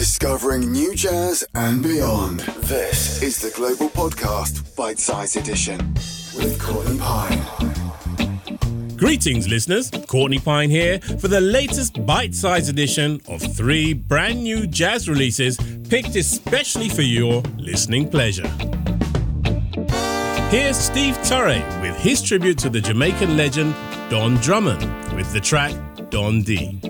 Discovering new jazz and beyond. This is the Global Podcast, Bite Size Edition, with Courtney Pine. Greetings, listeners. Courtney Pine here for the latest bite sized edition of three brand new jazz releases picked especially for your listening pleasure. Here's Steve Turre with his tribute to the Jamaican legend Don Drummond with the track Don D.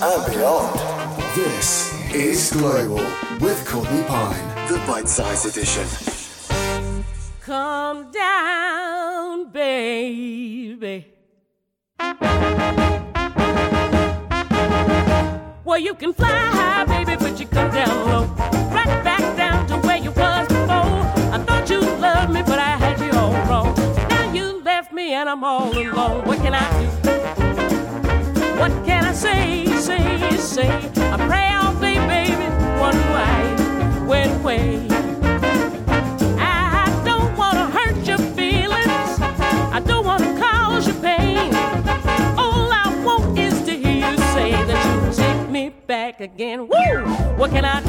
Global with Courtney Pine, the bite size edition. Come down, baby. Well, you can fly high, baby, but you come down low. Right back down to where you was before. I thought you loved me, but I had you all wrong. Now you left me and I'm all alone. What can I do? What can I say, say, say? I pray all day, baby, wonder why went away. I don't wanna hurt your feelings. I don't wanna cause you pain. All I want is to hear you say that you take me back again. Woo! What can I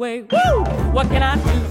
away. Woo! What can I do?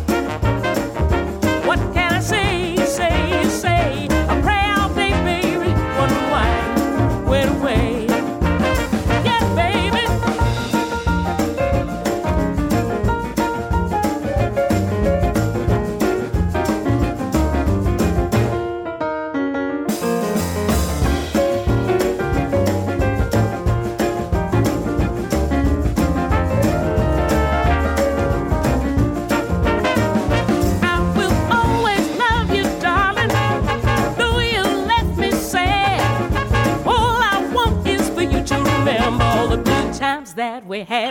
We.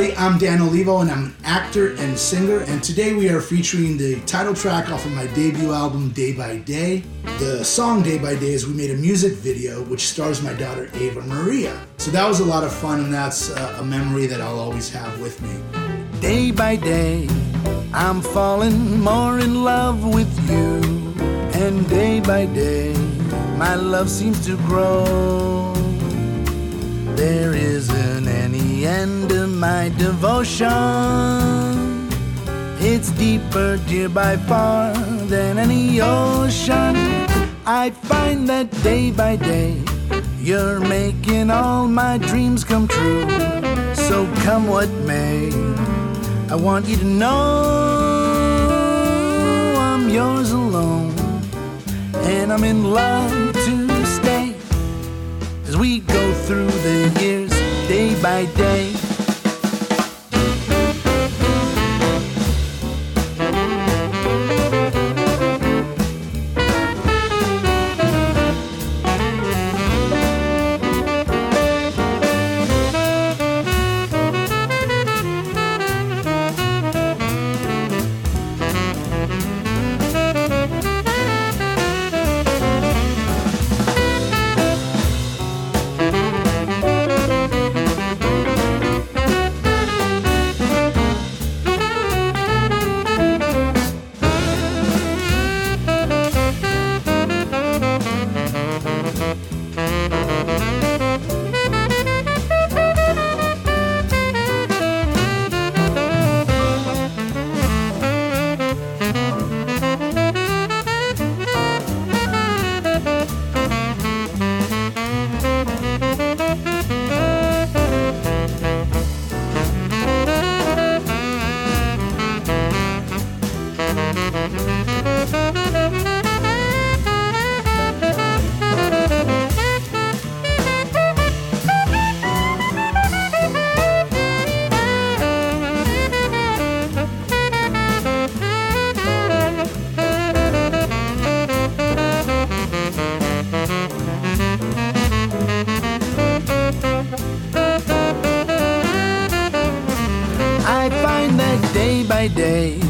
Everybody. I'm Dan Olivo, and I'm an actor and singer. And today we are featuring the title track off of my debut album, Day by Day. The song Day by Day is we made a music video which stars my daughter, Ava Maria. So that was a lot of fun, and that's uh, a memory that I'll always have with me. Day by day, I'm falling more in love with you. And day by day, my love seems to grow. There isn't any end of my devotion. It's deeper, dear, by far than any ocean. I find that day by day, you're making all my dreams come true. So come what may, I want you to know I'm yours alone. And I'm in love to stay as we go through the years day by day. Day,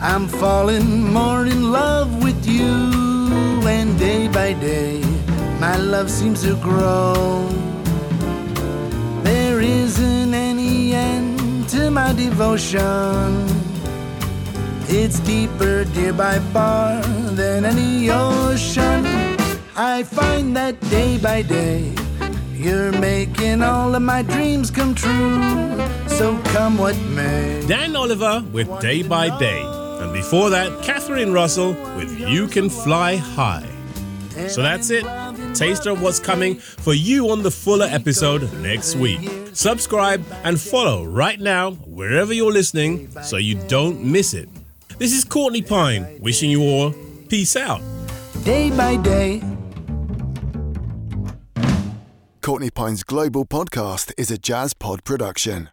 I'm falling more in love with you. And day by day, my love seems to grow. There isn't any end to my devotion. It's deeper, dear, by far than any ocean. I find that day by day, you're making all of my dreams come true. So come what may. Dan Olivo with Day by Day. And before that, Catherine Russell with You Can Fly High. So that's it. Taster of what's coming for you on the fuller episode next week. Subscribe and follow right now wherever you're listening so you don't miss it. This is Courtney Pine wishing you all peace out. Day by day. Courtney Pine's Global Podcast is a Jazz Pod production.